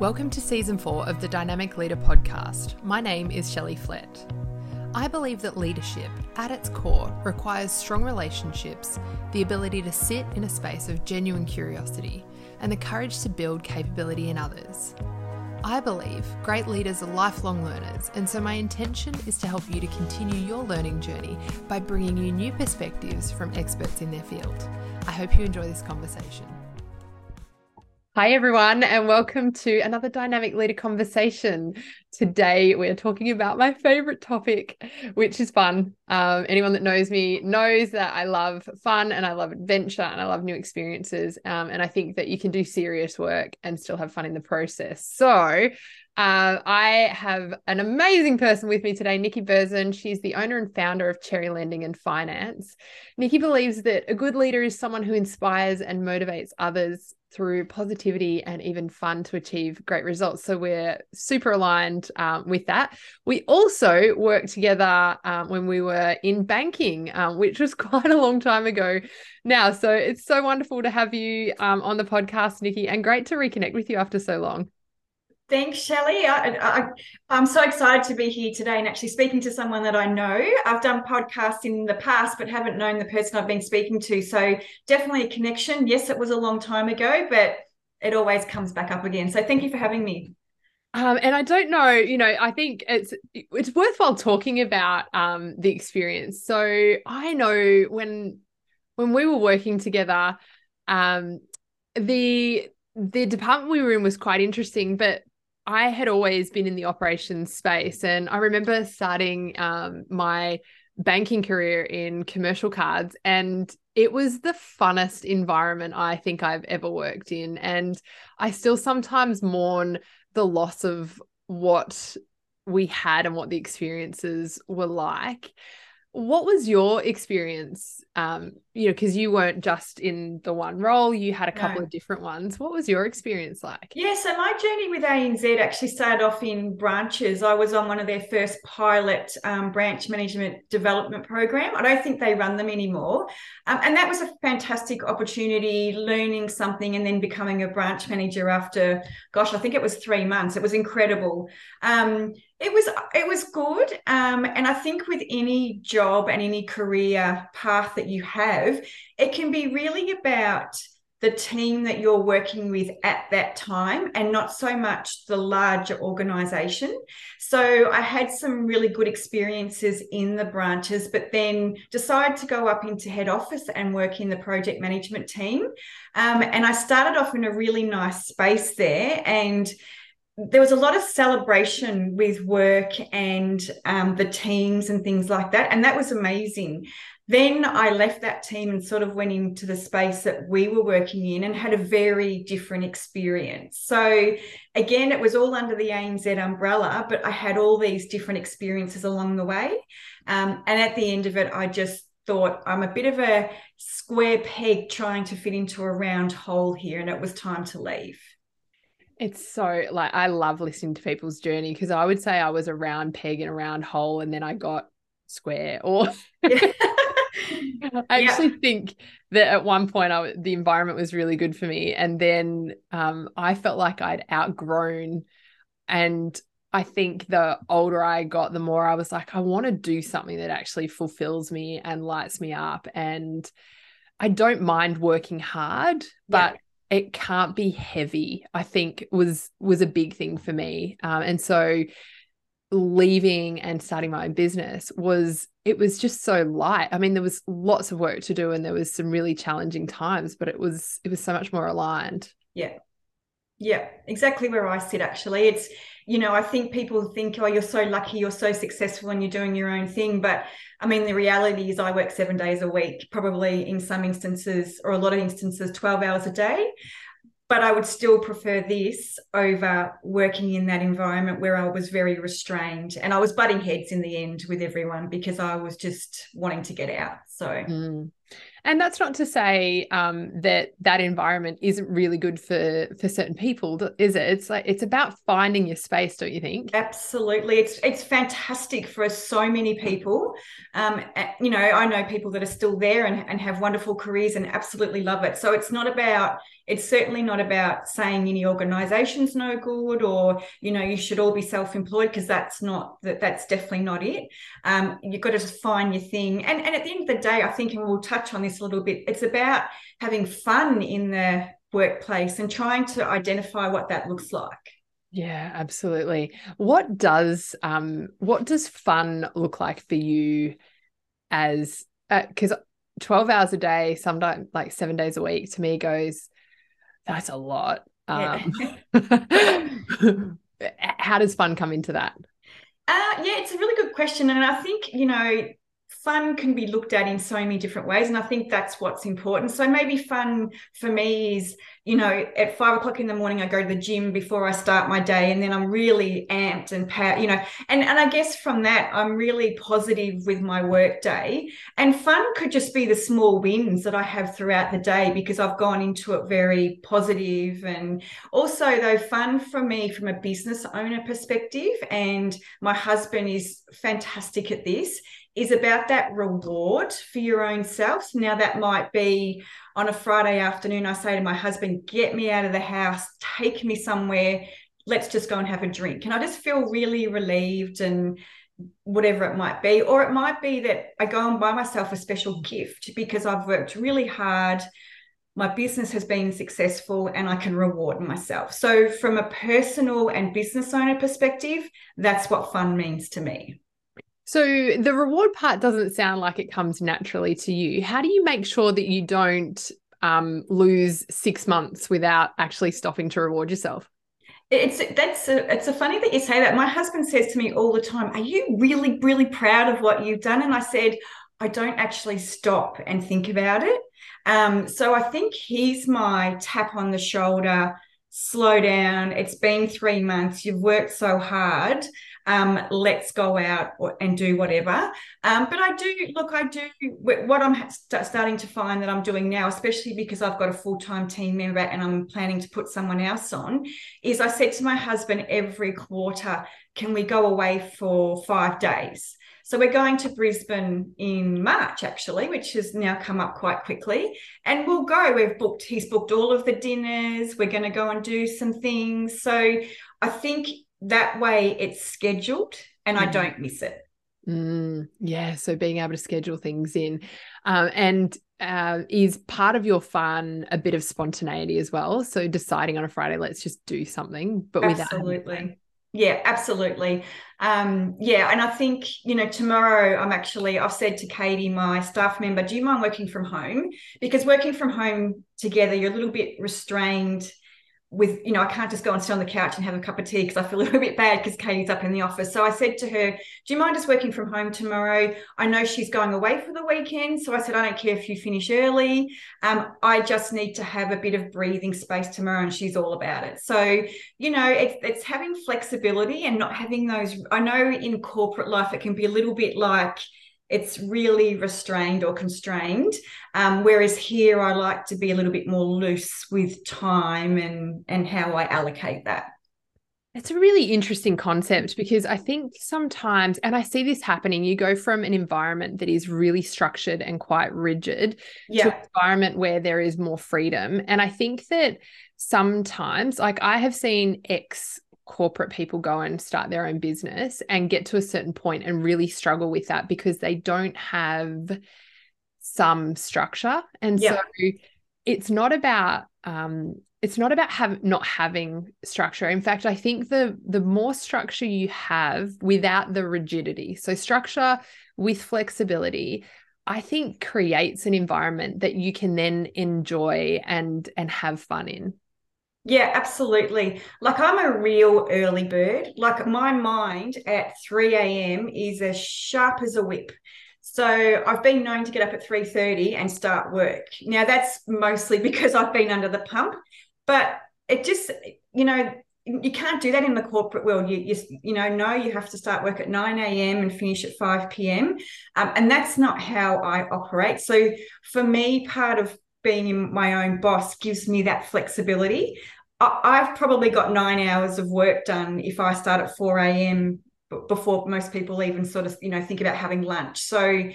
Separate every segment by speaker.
Speaker 1: Welcome to season four of the Dynamic Leader podcast. My name is Shelley Flett. I believe that leadership, at its core, requires strong relationships, the ability to sit in a space of genuine curiosity, and the courage to build capability in others. I believe great leaders are lifelong learners, and so my intention is to help you to continue your learning journey by bringing you new perspectives from experts in their field. I hope you enjoy this conversation. Hi, everyone, and welcome to another Dynamic Leader Conversation. Today, we're talking about my favorite topic, which is fun. Um, anyone that knows me knows that I love fun and I love adventure and I love new experiences. Um, and I think that you can do serious work and still have fun in the process. So, uh, I have an amazing person with me today, Nikki Berzin. She's the owner and founder of Cherry Lending and Finance. Nikki believes that a good leader is someone who inspires and motivates others through positivity and even fun to achieve great results. So we're super aligned um, with that. We also worked together um, when we were in banking, um, which was quite a long time ago now. So it's so wonderful to have you um, on the podcast, Nikki, and great to reconnect with you after so long.
Speaker 2: Thanks, Shelley. I, am so excited to be here today and actually speaking to someone that I know. I've done podcasts in the past, but haven't known the person I've been speaking to. So definitely a connection. Yes, it was a long time ago, but it always comes back up again. So thank you for having me.
Speaker 1: Um, and I don't know, you know, I think it's it's worthwhile talking about um, the experience. So I know when when we were working together, um, the the department we were in was quite interesting, but I had always been in the operations space, and I remember starting um, my banking career in commercial cards, and it was the funnest environment I think I've ever worked in. And I still sometimes mourn the loss of what we had and what the experiences were like what was your experience um you know because you weren't just in the one role you had a couple no. of different ones. What was your experience like?
Speaker 2: Yeah so my journey with ANZ actually started off in branches. I was on one of their first pilot um, branch management development program. I don't think they run them anymore. Um, and that was a fantastic opportunity learning something and then becoming a branch manager after gosh i think it was three months. It was incredible. Um, it was it was good, um, and I think with any job and any career path that you have, it can be really about the team that you're working with at that time and not so much the larger organization. So I had some really good experiences in the branches, but then decided to go up into head office and work in the project management team. Um, and I started off in a really nice space there. And there was a lot of celebration with work and um, the teams and things like that. And that was amazing. Then I left that team and sort of went into the space that we were working in and had a very different experience. So, again, it was all under the ANZ umbrella, but I had all these different experiences along the way. Um, and at the end of it, I just thought I'm a bit of a square peg trying to fit into a round hole here, and it was time to leave.
Speaker 1: It's so like I love listening to people's journey because I would say I was a round peg in a round hole and then I got square or I actually yeah. think that at one point I the environment was really good for me and then um, I felt like I'd outgrown and I think the older I got the more I was like I want to do something that actually fulfills me and lights me up and I don't mind working hard but yeah it can't be heavy i think was was a big thing for me. Um, and so leaving and starting my own business was it was just so light. I mean there was lots of work to do and there was some really challenging times but it was it was so much more aligned.
Speaker 2: Yeah yeah exactly where i sit actually it's you know i think people think oh you're so lucky you're so successful and you're doing your own thing but I mean, the reality is I work seven days a week, probably in some instances or a lot of instances, 12 hours a day. But I would still prefer this over working in that environment where I was very restrained and I was butting heads in the end with everyone because I was just wanting to get out. So, mm.
Speaker 1: And that's not to say um, that that environment isn't really good for for certain people, is it? It's like it's about finding your space, don't you think?
Speaker 2: Absolutely, it's it's fantastic for so many people. Um, you know, I know people that are still there and, and have wonderful careers and absolutely love it. So it's not about It's certainly not about saying any organization's no good or, you know, you should all be self-employed because that's not that that's definitely not it. Um, you've got to find your thing. And and at the end of the day, I think, and we'll touch on this a little bit, it's about having fun in the workplace and trying to identify what that looks like.
Speaker 1: Yeah, absolutely. What does um what does fun look like for you as because uh, 12 hours a day, sometimes like seven days a week to me goes, that's a lot. Um, yeah. how does fun come into that?
Speaker 2: Uh, yeah, it's a really good question. And I think, you know, fun can be looked at in so many different ways. And I think that's what's important. So maybe fun for me is, you know, at five o'clock in the morning, I go to the gym before I start my day, and then I'm really amped and you know, and, and I guess from that, I'm really positive with my work day. And fun could just be the small wins that I have throughout the day because I've gone into it very positive. And also, though, fun for me from a business owner perspective, and my husband is fantastic at this is about that reward for your own self. Now, that might be on a Friday afternoon, I say to my husband, Get me out of the house, take me somewhere, let's just go and have a drink. And I just feel really relieved and whatever it might be. Or it might be that I go and buy myself a special gift because I've worked really hard. My business has been successful and I can reward myself. So, from a personal and business owner perspective, that's what fun means to me.
Speaker 1: So the reward part doesn't sound like it comes naturally to you. How do you make sure that you don't um, lose six months without actually stopping to reward yourself?
Speaker 2: It's that's a, it's a funny that you say that. My husband says to me all the time, "Are you really really proud of what you've done?" And I said, "I don't actually stop and think about it." Um, so I think he's my tap on the shoulder. Slow down. It's been three months. You've worked so hard um, let's go out and do whatever. Um, but I do look, I do what I'm starting to find that I'm doing now, especially because I've got a full time team member and I'm planning to put someone else on. Is I said to my husband every quarter, can we go away for five days? So we're going to Brisbane in March, actually, which has now come up quite quickly. And we'll go. We've booked, he's booked all of the dinners. We're going to go and do some things. So I think that way it's scheduled and mm. I don't miss it.
Speaker 1: Mm, yeah. So being able to schedule things in. Um, and uh, is part of your fun a bit of spontaneity as well? So deciding on a Friday, let's just do something, but
Speaker 2: absolutely. Yeah, absolutely. Um, yeah, and I think you know tomorrow I'm actually I've said to Katie, my staff member, do you mind working from home? Because working from home together, you're a little bit restrained with you know I can't just go and sit on the couch and have a cup of tea because I feel a little bit bad because Katie's up in the office. So I said to her, "Do you mind us working from home tomorrow? I know she's going away for the weekend, so I said I don't care if you finish early. Um, I just need to have a bit of breathing space tomorrow." And she's all about it. So you know, it's it's having flexibility and not having those. I know in corporate life it can be a little bit like it's really restrained or constrained. Um, whereas here, I like to be a little bit more loose with time and and how I allocate that.
Speaker 1: It's a really interesting concept because I think sometimes, and I see this happening, you go from an environment that is really structured and quite rigid yeah. to an environment where there is more freedom. And I think that sometimes, like I have seen ex corporate people go and start their own business and get to a certain point and really struggle with that because they don't have some structure. And yeah. so it's not about um it's not about have not having structure. In fact i think the the more structure you have without the rigidity so structure with flexibility i think creates an environment that you can then enjoy and and have fun in
Speaker 2: yeah, absolutely. Like I'm a real early bird. Like my mind at 3 a.m. is as sharp as a whip. So I've been known to get up at 3:30 and start work. Now that's mostly because I've been under the pump, but it just, you know, you can't do that in the corporate world. You, you, you know, no, you have to start work at 9 a.m. and finish at 5 p.m. Um, and that's not how I operate. So for me, part of being in my own boss gives me that flexibility. I've probably got nine hours of work done if I start at 4 a.m. before most people even sort of, you know, think about having lunch. So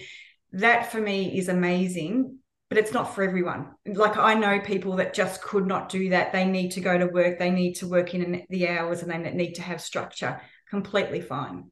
Speaker 2: that for me is amazing. but it's not for everyone. Like I know people that just could not do that. They need to go to work, they need to work in the hours, and they need to have structure. Completely fine.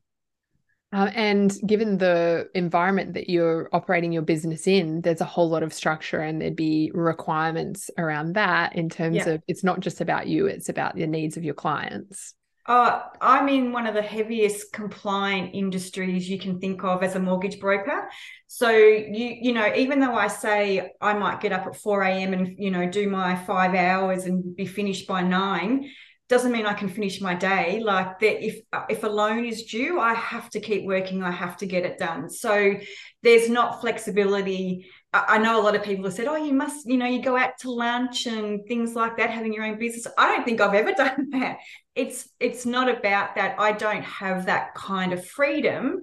Speaker 1: Uh, and given the environment that you're operating your business in, there's a whole lot of structure and there'd be requirements around that in terms yeah. of it's not just about you, it's about the needs of your clients.
Speaker 2: Uh, I'm in one of the heaviest compliant industries you can think of as a mortgage broker. So you you know, even though I say I might get up at 4 a.m. and you know do my five hours and be finished by nine, doesn't mean I can finish my day. Like that, if if a loan is due, I have to keep working. I have to get it done. So there's not flexibility. I know a lot of people have said, "Oh, you must, you know, you go out to lunch and things like that, having your own business." I don't think I've ever done that. It's it's not about that. I don't have that kind of freedom,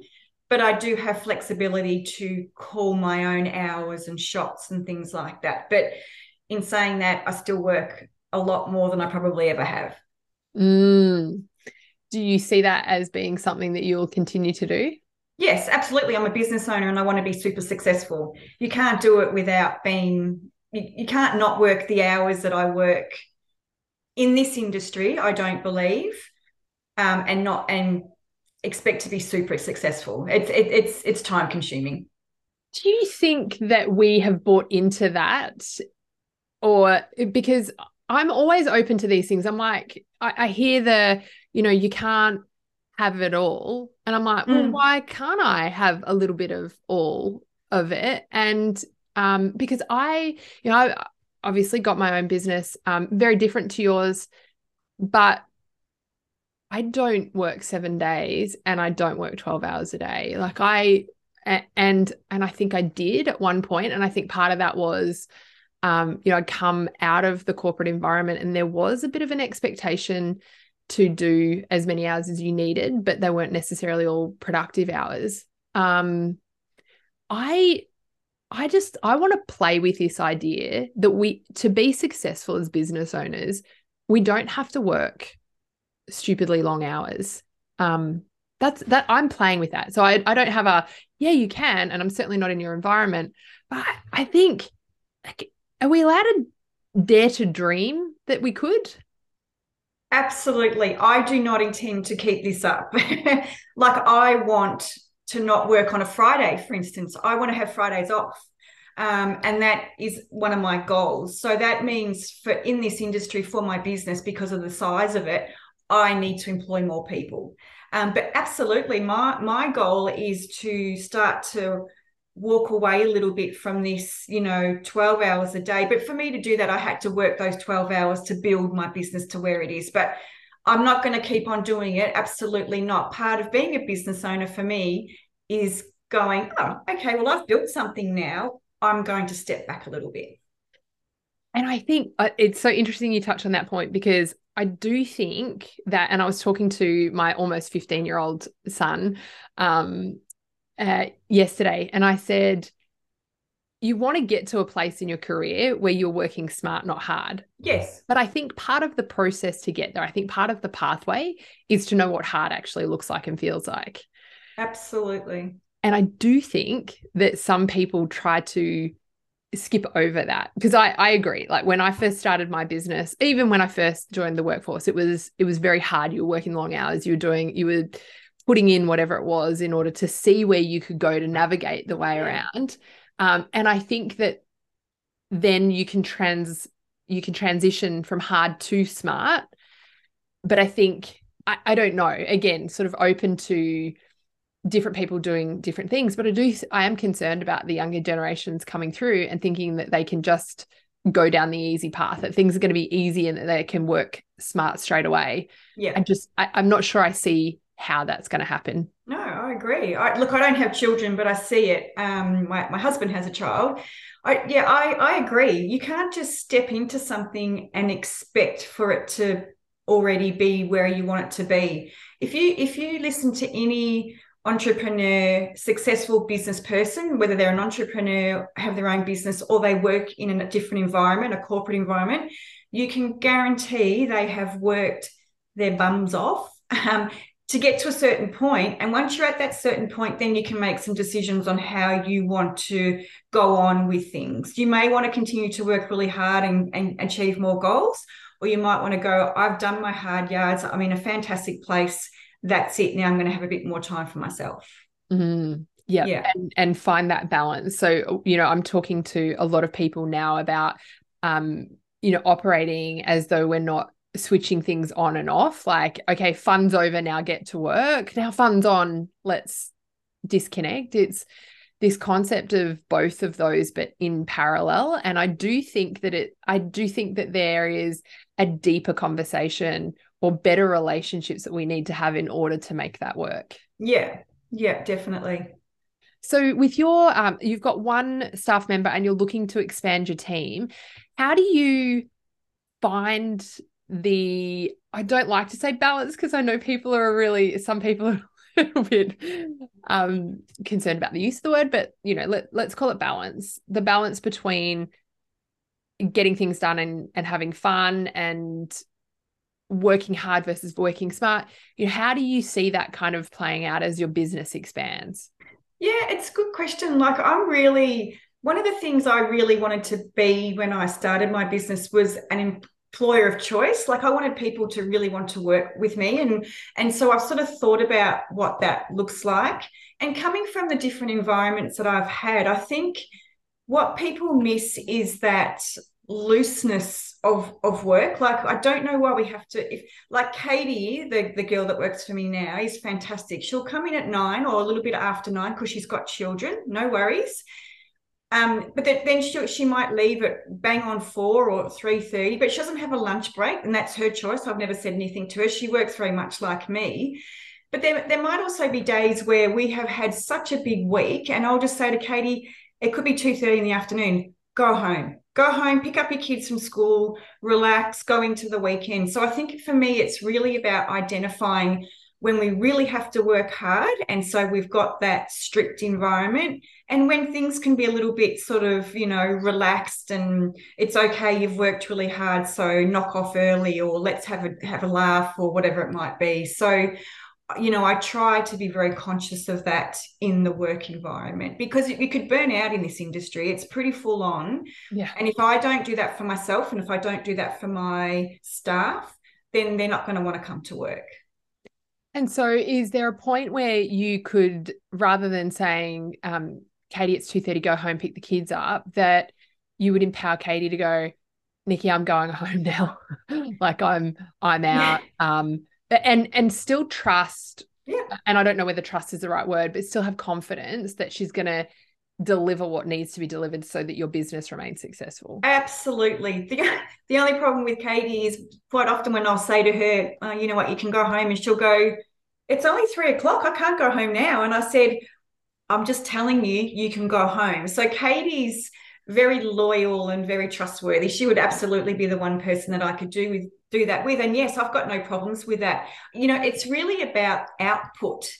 Speaker 2: but I do have flexibility to call my own hours and shots and things like that. But in saying that, I still work a lot more than I probably ever have.
Speaker 1: Mm. Do you see that as being something that you'll continue to do?
Speaker 2: Yes, absolutely. I'm a business owner and I want to be super successful. You can't do it without being, you, you can't not work the hours that I work in this industry, I don't believe, um, and not, and expect to be super successful. It's, it, it's, it's time consuming.
Speaker 1: Do you think that we have bought into that? Or because I'm always open to these things. I'm like, I, I hear the, you know, you can't have it all. And I'm like, well, mm. why can't I have a little bit of all of it? And um, because I, you know, I obviously got my own business, um, very different to yours, but I don't work seven days and I don't work 12 hours a day. Like I, and, and I think I did at one point, And I think part of that was, um, you know, I'd come out of the corporate environment and there was a bit of an expectation to do as many hours as you needed, but they weren't necessarily all productive hours. Um, I I just I want to play with this idea that we to be successful as business owners, we don't have to work stupidly long hours. Um, that's that I'm playing with that. So I, I don't have a yeah, you can, and I'm certainly not in your environment. But I think like are we allowed to dare to dream that we could?
Speaker 2: Absolutely. I do not intend to keep this up. like, I want to not work on a Friday, for instance. I want to have Fridays off. Um, and that is one of my goals. So that means for in this industry for my business, because of the size of it, I need to employ more people. Um, but absolutely, my my goal is to start to walk away a little bit from this, you know, 12 hours a day. But for me to do that, I had to work those 12 hours to build my business to where it is. But I'm not going to keep on doing it. Absolutely not. Part of being a business owner for me is going, oh, okay, well, I've built something now. I'm going to step back a little bit.
Speaker 1: And I think uh, it's so interesting you touch on that point because I do think that, and I was talking to my almost 15 year old son um, uh, yesterday, and I said, you want to get to a place in your career where you're working smart, not hard.
Speaker 2: Yes.
Speaker 1: But I think part of the process to get there, I think part of the pathway is to know what hard actually looks like and feels like.
Speaker 2: Absolutely.
Speaker 1: And I do think that some people try to skip over that because I, I agree. Like when I first started my business, even when I first joined the workforce, it was it was very hard. You were working long hours. You were doing you were putting in whatever it was in order to see where you could go to navigate the way around. Um, and I think that then you can trans you can transition from hard to smart. But I think I, I don't know. Again, sort of open to different people doing different things. But I do I am concerned about the younger generations coming through and thinking that they can just go down the easy path that things are going to be easy and that they can work smart straight away
Speaker 2: yeah
Speaker 1: i just I, i'm not sure i see how that's going to happen.
Speaker 2: No, I agree. I, look, I don't have children, but I see it. Um, my, my husband has a child. I, yeah, I, I agree. You can't just step into something and expect for it to already be where you want it to be. If you if you listen to any entrepreneur, successful business person, whether they're an entrepreneur, have their own business, or they work in a different environment, a corporate environment, you can guarantee they have worked their bums off. Um, to get to a certain point. And once you're at that certain point then you can make some decisions on how you want to go on with things. You may want to continue to work really hard and, and achieve more goals or you might want to go i've done my hard yards. I'm in a fantastic place. That's it. Now i'm going to have a bit more time for myself.
Speaker 1: Mm-hmm. yeah, yeah. And, and find that balance. So you know i'm talking to a lot of people now about um you know operating as though we're not switching things on and off like okay fun's over now get to work. Now fun's on let's disconnect. It's this concept of both of those but in parallel. And i do think that it i do think that there is a deeper conversation or better relationships that we need to have in order to make that work.
Speaker 2: Yeah. Yeah definitely.
Speaker 1: So with your um you've got one staff member and you're looking to expand your team. How do you find the I don't like to say balance because I know people are really some people are a little bit um concerned about the use of the word, but you know, let let's call it balance. The balance between getting things done and and having fun and working hard versus working smart. You know, how do you see that kind of playing out as your business expands?
Speaker 2: Yeah, it's a good question. Like I'm really one of the things I really wanted to be when I started my business was an employer of choice. Like i wanted people to really want to work with me. And and so i've sort of thought about what that looks like. And coming from the different environments that i've had i think what people miss is that looseness of of work. Like i don't know why we have to if like katie the the girl that works for me now is fantastic. She'll come in at nine or a little bit after nine because she's got children. No worries um, but then she she might leave at bang on four or three thirty, but she doesn't have a lunch break, and that's her choice. I've never said anything to her. She works very much like me. But there, there might also be days where we have had such a big week, and I'll just say to Katie, it could be two thirty in the afternoon. Go home, go home, pick up your kids from school, relax, go into the weekend. So I think for me, it's really about identifying when we really have to work hard. And so we've got that strict environment. And when things can be a little bit sort of, you know, relaxed and it's okay, you've worked really hard, so knock off early or let's have a have a laugh or whatever it might be. So you know, I try to be very conscious of that in the work environment because you could burn out in this industry. It's pretty full on.
Speaker 1: Yeah.
Speaker 2: And if I don't do that for myself and if I don't do that for my staff, then they're not going to want to come to work.
Speaker 1: And so, is there a point where you could, rather than saying, um, "Katie, it's two thirty, go home, pick the kids up," that you would empower Katie to go, "Nikki, I'm going home now. like I'm, I'm out." Yeah. Um, and and still trust.
Speaker 2: Yeah.
Speaker 1: And I don't know whether trust is the right word, but still have confidence that she's going to deliver what needs to be delivered so that your business remains successful.
Speaker 2: Absolutely. The, the only problem with Katie is quite often when I'll say to her, oh, you know what, you can go home, and she'll go, it's only three o'clock. I can't go home now. And I said, I'm just telling you, you can go home. So Katie's very loyal and very trustworthy. She would absolutely be the one person that I could do with do that with. And yes, I've got no problems with that. You know, it's really about output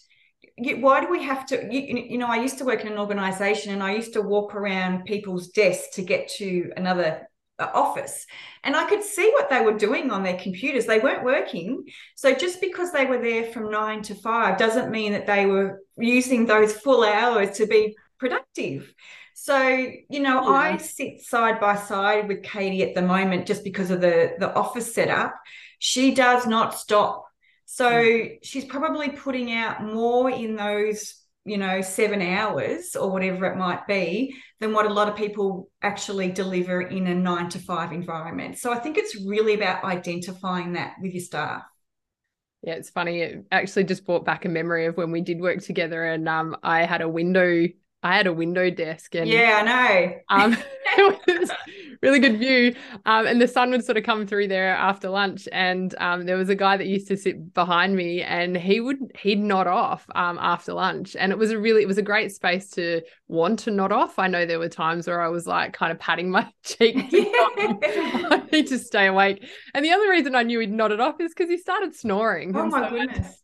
Speaker 2: why do we have to you, you, know i used to work in an organization and i used to walk around people's desks to get to another office. And i could see what they were doing on their computers. They weren't working. So just because they were there from 9 to 5 doesn't mean that they were using those full hours to be productive. So you know yeah. i sit side by side with katie at the moment just because of the the office setup. She does not stop. So mm. she's probably putting out more in those, you know, seven hours or whatever it might be than what a lot of people actually deliver in a nine to five environment. So I think it's really about identifying that with your staff.
Speaker 1: Yeah, it's funny. It actually just brought back a memory of when we did work together and um I had a window I had a window desk and
Speaker 2: yeah, I know.
Speaker 1: um, it was really good view. Um, and the sun would sort of come through there after lunch. And um, there was a guy that used to sit behind me, and he would he'd nod off um, after lunch. And it was a really it was a great space to want to nod off. I know there were times where I was like kind of patting my cheek. I need to stay awake. And the other reason I knew he'd nodded off is because he started snoring.
Speaker 2: Oh my so goodness.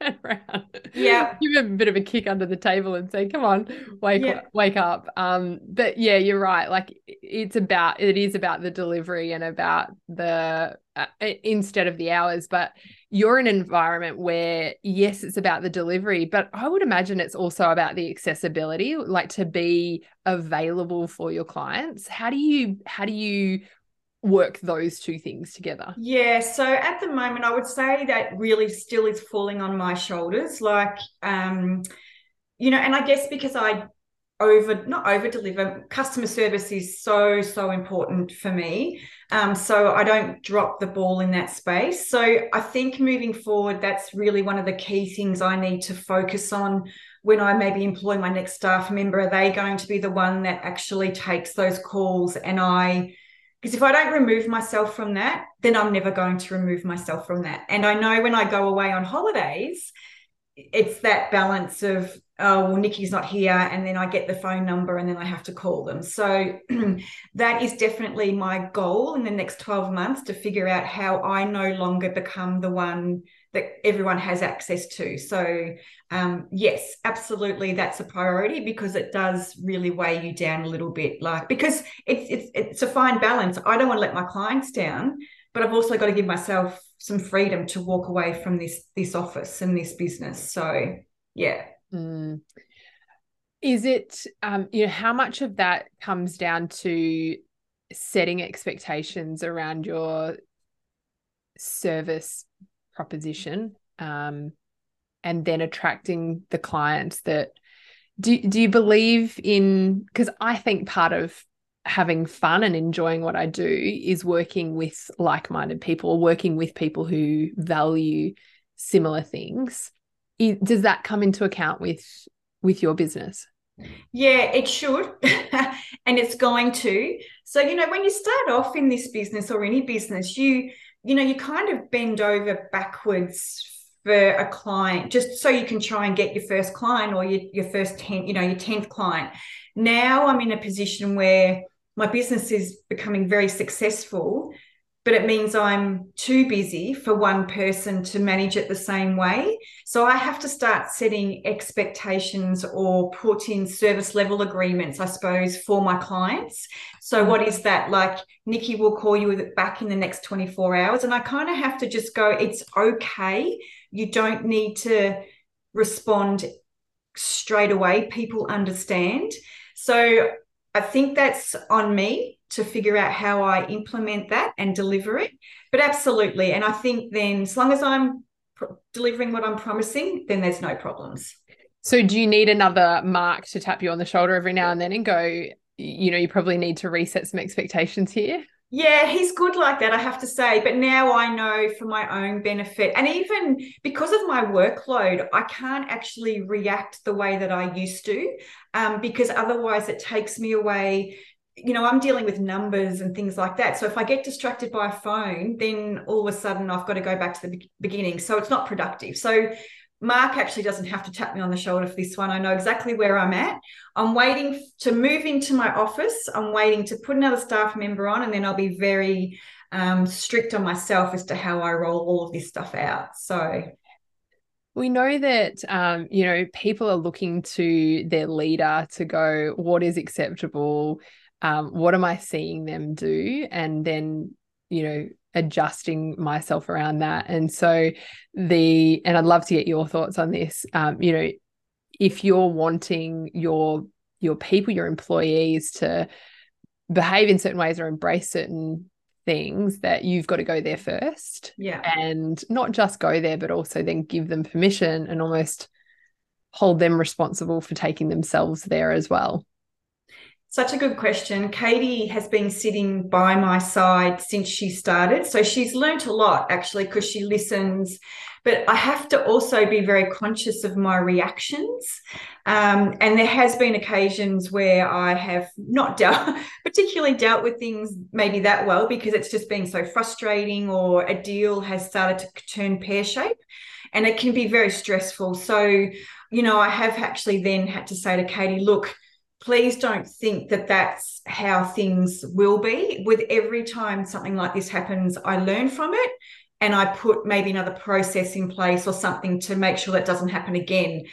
Speaker 1: turn around.
Speaker 2: Yeah.
Speaker 1: Give him a bit of a kick under the table and say, come on. wake yeah. wake up. Um, but yeah, you're right. Like it's about it is about the delivery and about the uh, instead of the hours. But you're in an environment where yes, it's about the delivery, but I would imagine it's also about the accessibility, like to be available for your clients. How do you how do you work those two things together?
Speaker 2: Yeah, so at the moment, I would say that really still is falling on my shoulders. Like, um, you know, and I guess because I over not over deliver customer service is so so important for me. Um, so i don't drop the ball in that space. So i think moving forward that's really one of the key things i need to focus on when i maybe employ my next staff member. Are they going to be the one that actually takes those calls? And i because if I don't remove myself from that, then I'm never going to remove myself from that. And I know when I go away on holidays, it's that balance of, oh, well, Nikki's not here. And then I get the phone number and then I have to call them. So that is definitely my goal in the next 12 months to figure out how I no longer become the one that everyone has access to. So, um, yes, absolutely, that's a priority because it does really weigh you down a little bit. Like because it's it's it's a fine balance. I don't want to let my clients down, but I've also got to give myself some freedom to walk away from this this office and this business. So, yeah.
Speaker 1: Mm. Is it um, you know how much of that comes down to setting expectations around your service proposition um, and then attracting the clients that do, do you believe in because i think part of having fun and enjoying what i do is working with like-minded people or working with people who value similar things does that come into account with with your business
Speaker 2: yeah, it should. and it's going to. So, you know, when you start off in this business or any business, you you know, you kind of bend over backwards for a client just so you can try and get your first client or your, your first 10, you know, your 10th client. Now I'm in a position where my business is becoming very successful but it means I'm too busy for one person to manage it the same way. So I have to start setting expectations or put in service level agreements, I suppose, for my clients. So, mm-hmm. what is that? Like, Nikki will call you back in the next 24 hours. And I kind of have to just go, it's okay. You don't need to respond straight away. People understand. So, I think that's on me to figure out how I implement that and deliver it. But absolutely. And I think then, as long as I'm pr- delivering what I'm promising, then there's no problems.
Speaker 1: So, do you need another mark to tap you on the shoulder every now and then and go, you know, you probably need to reset some expectations here?
Speaker 2: Yeah, he's good like that, I have to say. But now I know for my own benefit, and even because of my workload, I can't actually react the way that I used to, um, because otherwise it takes me away. You know, I'm dealing with numbers and things like that. So if I get distracted by a phone, then all of a sudden I've got to go back to the beginning. So it's not productive. So Mark actually doesn't have to tap me on the shoulder for this one. I know exactly where I'm at. I'm waiting to move into my office. I'm waiting to put another staff member on, and then I'll be very um, strict on myself as to how I roll all of this stuff out. So
Speaker 1: we know that um, you know people are looking to their leader to go, what is acceptable? Um, what am I seeing them do? And then you know adjusting myself around that. And so the and I'd love to get your thoughts on this. Um, you know, if you're wanting your your people, your employees to behave in certain ways or embrace certain things that you've got to go there first.
Speaker 2: Yeah.
Speaker 1: And not just go there, but also then give them permission and almost hold them responsible for taking themselves there as well.
Speaker 2: Such a good question. Katie has been sitting by my side since she started. So she's learnt a lot actually because she listens. But I have to also be very conscious of my reactions. Um, and there has been occasions where I have not dealt, particularly dealt with things maybe that well because it's just been so frustrating or a deal has started to turn pear shape and it can be very stressful. So, you know, I have actually then had to say to Katie, look, please don't think that that's how things will be. With every time something like this happens, I learn from it and I put maybe another process in place or something to make sure that doesn't happen again.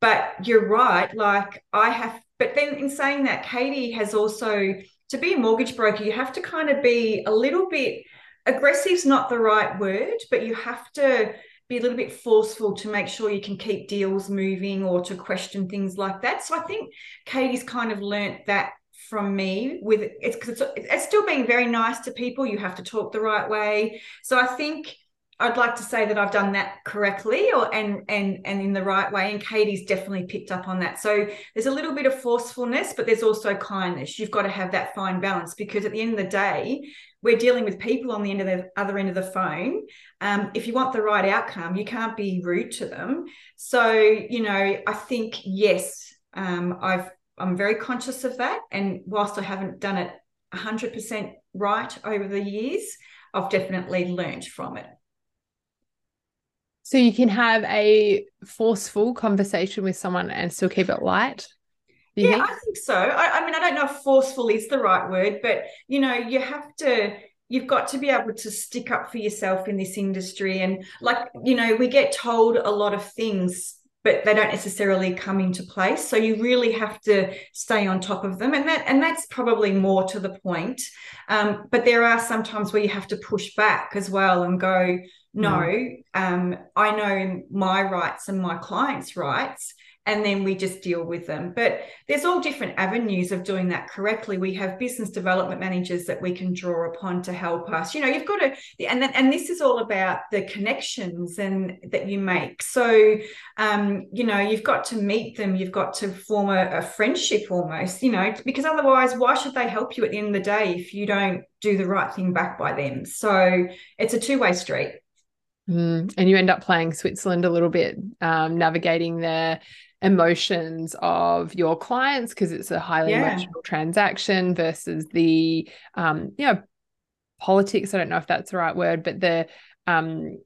Speaker 2: but you're right. Like I have, but then in saying that, Katie has also to be a mortgage broker, you have to kind of be a little bit aggressive is not the right word, but you have to be a little bit forceful to make sure you can keep deals moving or to question things like that. So I think Katie's kind of learnt that from me with it's because it's, it's still being very nice to people. You have to talk the right way. So I think I'd like to say that I've done that correctly or and and and in the right way. And Katie's definitely picked up on that. So there's a little bit of forcefulness, but there's also kindness. You've got to have that fine balance because at the end of the day, we're dealing with people on the end of the other end of the phone. Um, if you want the right outcome, you can't be rude to them. So you know, I think yes, um, I've I'm very conscious of that. And whilst I haven't done it 100% right over the years, I've definitely learned from it.
Speaker 1: So you can have a forceful conversation with someone and still keep it light.
Speaker 2: Yeah, think? I think so. I, I mean, I don't know if forceful is the right word, but you know, you have to you've got to be able to stick up for yourself in this industry and like you know we get told a lot of things but they don't necessarily come into place so you really have to stay on top of them and that and that's probably more to the point um, but there are sometimes where you have to push back as well and go no um, i know my rights and my clients rights and then we just deal with them. But there's all different avenues of doing that correctly. We have business development managers that we can draw upon to help us. You know, you've got to, and and this is all about the connections and that you make. So, um, you know, you've got to meet them. You've got to form a, a friendship almost. You know, because otherwise, why should they help you at the end of the day if you don't do the right thing back by them? So it's a two way street.
Speaker 1: Mm, and you end up playing Switzerland a little bit, um, navigating the emotions of your clients because it's a highly yeah. emotional transaction versus the um you know politics i don't know if that's the right word but the um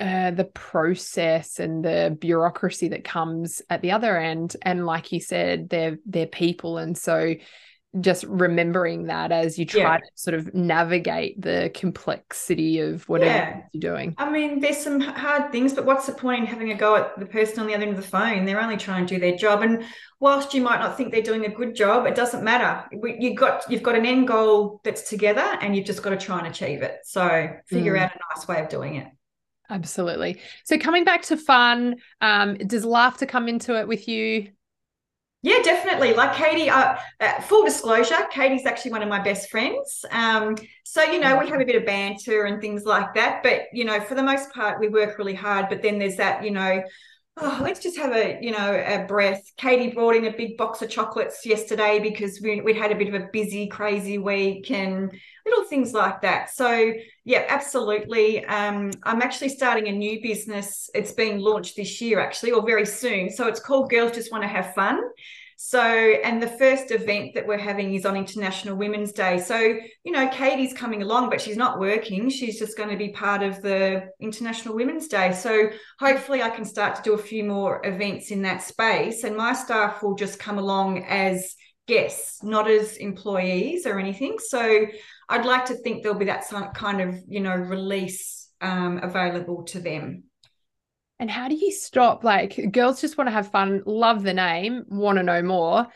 Speaker 1: uh, the process and the bureaucracy that comes at the other end and like you said they're they're people and so just remembering that as you try yeah. to sort of navigate the complexity of whatever yeah. you're doing.
Speaker 2: I mean, there's some hard things, but what's the point in having a go at the person on the other end of the phone? They're only trying to do their job, and whilst you might not think they're doing a good job, it doesn't matter. You got you've got an end goal that's together, and you've just got to try and achieve it. So figure mm. out a nice way of doing it.
Speaker 1: Absolutely. So coming back to fun, um, does laughter come into it with you?
Speaker 2: Yeah, definitely. Like Katie, uh, uh, full disclosure, Katie's actually one of my best friends. Um, so, you know, we have a bit of banter and things like that. But, you know, for the most part, we work really hard. But then there's that, you know, oh, let's just have a, you know, a breath. Katie brought in a big box of chocolates yesterday because we, we'd had a bit of a busy, crazy week and little things like that. So, yeah, absolutely. Um, I'm actually starting a new business. It's being launched this year, actually, or very soon. So it's called Girls Just Want to Have Fun. So, and the first event that we're having is on International Women's Day. So, you know, Katie's coming along, but she's not working. She's just going to be part of the International Women's Day. So, hopefully, I can start to do a few more events in that space, and my staff will just come along as guests, not as employees or anything. So, I'd like to think there'll be that kind of, you know, release um, available to them.
Speaker 1: And how do you stop? Like, girls just want to have fun, love the name, want to know more.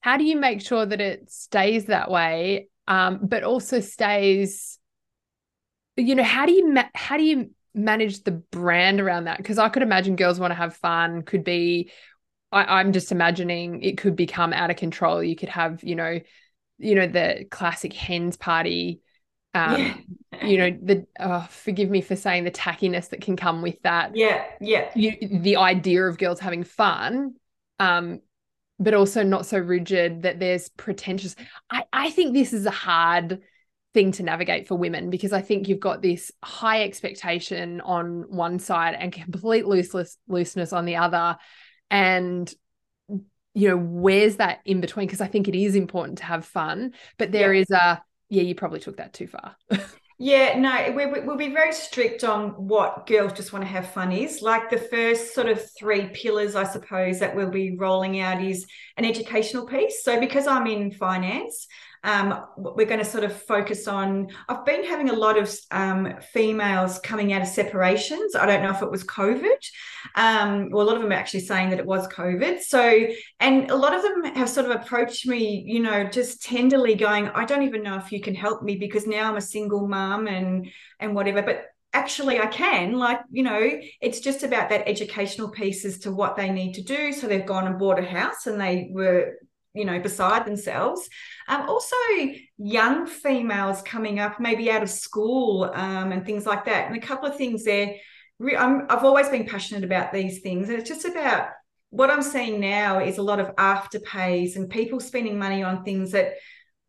Speaker 1: How do you make sure that it stays that way, um, but also stays? You know, how do you ma- how do you manage the brand around that? Because I could imagine girls want to have fun. Could be, I, I'm just imagining it could become out of control. You could have, you know, you know, the classic hens party um. You know the oh, forgive me for saying the tackiness that can come with that.
Speaker 2: Yeah yeah.
Speaker 1: You, the idea of girls having fun um but also not so rigid that there's pretentious. I i think this is a hard thing to navigate for women because i think you've got this high expectation on one side and complete looseless looseness on the other. And you know where's that in between? Because i think it is important to have fun but there yeah. is a yeah, you probably took that too far.
Speaker 2: yeah, no, we, we'll be very strict on what girls just want to have fun is. Like the first sort of three pillars, I suppose, that we'll be rolling out is an educational piece. So because I'm in finance, Um, we're going to sort of focus on. I've been having a lot of um, females coming out of separations. I don't know if it was COVID. Um, well, a lot of them are actually saying that it was COVID. So, and a lot of them have sort of approached me, you know, just tenderly going, I don't even know if you can help me because now I'm a single mom and and whatever. But actually I can. Like, you know, it's just about that educational piece as to what they need to do. So they've gone and bought a house and they were, you know, beside themselves. Um, also, young females coming up, maybe out of school um, and things like that. And a couple of things there. I'm, I've always been passionate about these things. And it's just about what I'm seeing now is a lot of afterpays and people spending money on things that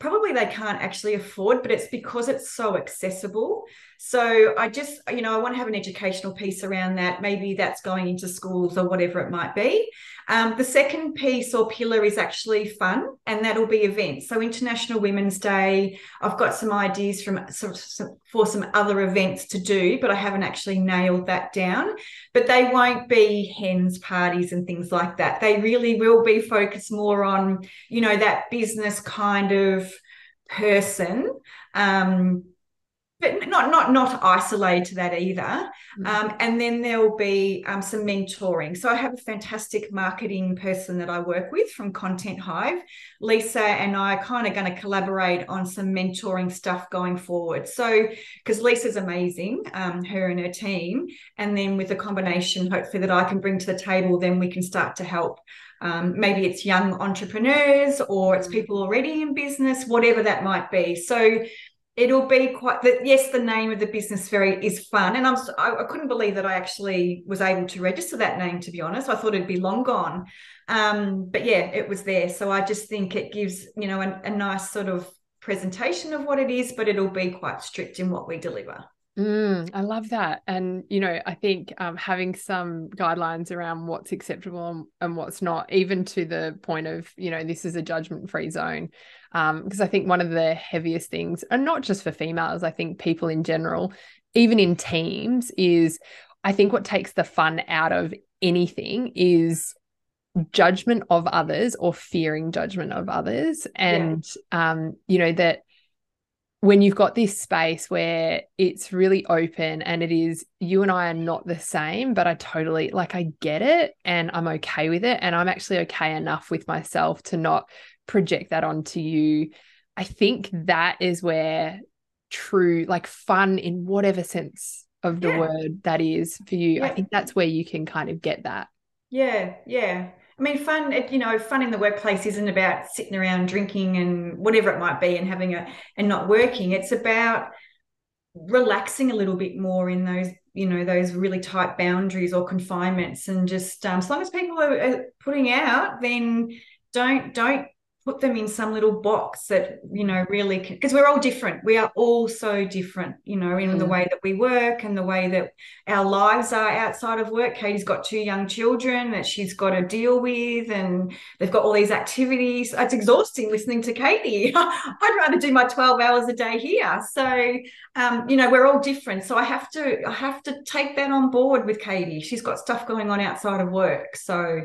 Speaker 2: probably they can't actually afford, but it's because it's so accessible. So I just, you know, I want to have an educational piece around that. Maybe that's going into schools or whatever it might be. Um, the second piece or pillar is actually fun, and that'll be events. So International Women's Day, I've got some ideas from for some other events to do, but I haven't actually nailed that down. But they won't be hens parties and things like that. They really will be focused more on, you know, that business kind of person. Um, but not not not isolated to that either. Mm-hmm. Um, and then there will be um, some mentoring. So I have a fantastic marketing person that I work with from Content Hive. Lisa and I are kind of going to collaborate on some mentoring stuff going forward. So because Lisa's amazing, um, her and her team, and then with the combination, hopefully that I can bring to the table, then we can start to help. Um, maybe it's young entrepreneurs or it's mm. people already in business, whatever that might be. So it'll be quite that yes the name of the business very is fun. And i'm I, couldn't believe that i actually was able to register that name to be honest. I thought it'd be long gone. Um, but yeah it was there. So i just think it gives you know a, a nice sort of presentation of what it is but it'll be quite strict in what we deliver
Speaker 1: Mm, I love that. And, you know, I think um, having some guidelines around what's acceptable and, and, what's not, even to the point of, you know, this is a judgment free zone, because um, I think one of the heaviest things, and not just for females, I think people in general, even in teams, is I think what takes the fun out of anything is judgment of others or fearing judgment of others. And, yeah. um, you know, that when you've got this space where it's really open and it is you and I are not the same, but I totally like I get it and I'm okay with it. And I'm actually okay enough with myself to not project that onto you. I think that is where true, like fun in whatever sense of the yeah. word that is for you. Yeah. I think that's where you can kind of get that.
Speaker 2: Yeah, yeah. I mean, fun, you know, fun in the workplace isn't about sitting around drinking and whatever it might be and having a, and not working. It's about relaxing a little bit more in those, you know, those really tight boundaries or confinements. And just, um, as long as people are, are putting out, then don't, don't put them in some little box that you know really because we're all different. We are all so different you know in mm. the way that we work and the way that our lives are outside of work. Katie's got two young children that she's got to deal with and they've got all these activities. It's exhausting listening to katie. I'd rather do my 12 hours a day here. So um, you know we're all different. So i have to i have to take that on board with katie. She's got stuff going on outside of work. So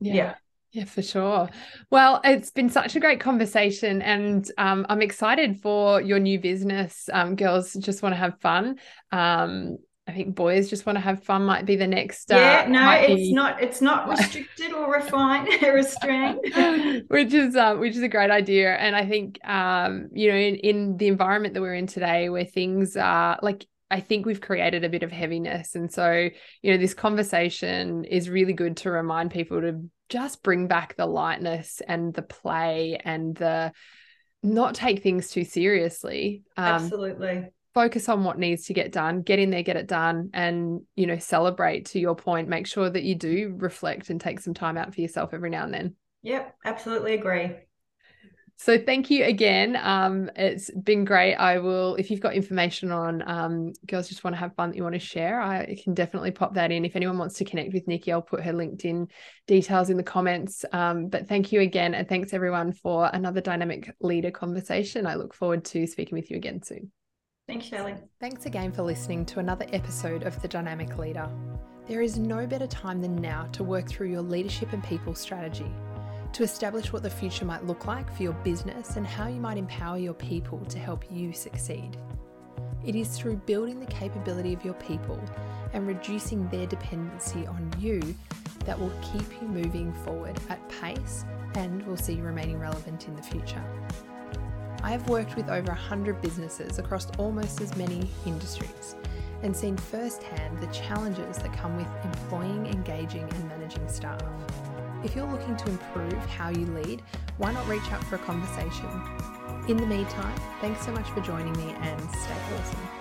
Speaker 2: yeah. yeah.
Speaker 1: Yeah, for sure. Well, it's been such a great conversation, and um, I'm excited for your new business. Um, girls just want to have fun. Um, I think boys just want to have fun. Might be the next.
Speaker 2: Uh, yeah, no, it's be... not. It's not restricted or refined, restrained.
Speaker 1: which is uh, which is a great idea, and I think um, you know, in, in the environment that we're in today, where things are like I think we've created a bit of heaviness. And so, you know, this conversation is really good to remind people to just bring back the lightness and the play and the not take things too seriously.
Speaker 2: Um, Absolutely.
Speaker 1: Focus on what needs to get done, get in there, get it done, and, you know, celebrate to your point. Make sure that you do reflect and take some time out for yourself every now and then.
Speaker 2: Yep, absolutely agree.
Speaker 1: So thank you again. Um, it's been great. I will, if you've got information on um, girls just want to have fun that you want to share, I can definitely pop that in. If anyone wants to connect with Nikki, I'll put her LinkedIn details in the comments. Um, but thank you again, and thanks everyone for another dynamic leader conversation. I look forward to speaking with you again soon.
Speaker 2: Thanks, Shelley.
Speaker 1: Thanks again for listening to another episode of The Dynamic Leader. There is no better time than now to work through your leadership and people strategy. To establish what the future might look like for your business and how you might empower your people to help you succeed. It is through building the capability of your people and reducing their dependency on you that will keep you moving forward at pace and will see you remaining relevant in the future. I have worked with over 100 businesses across almost as many industries and seen firsthand the challenges that come with employing, engaging, and managing staff. If you're looking to improve how you lead, why not reach out for a conversation? In the meantime, thanks so much for joining me and stay awesome.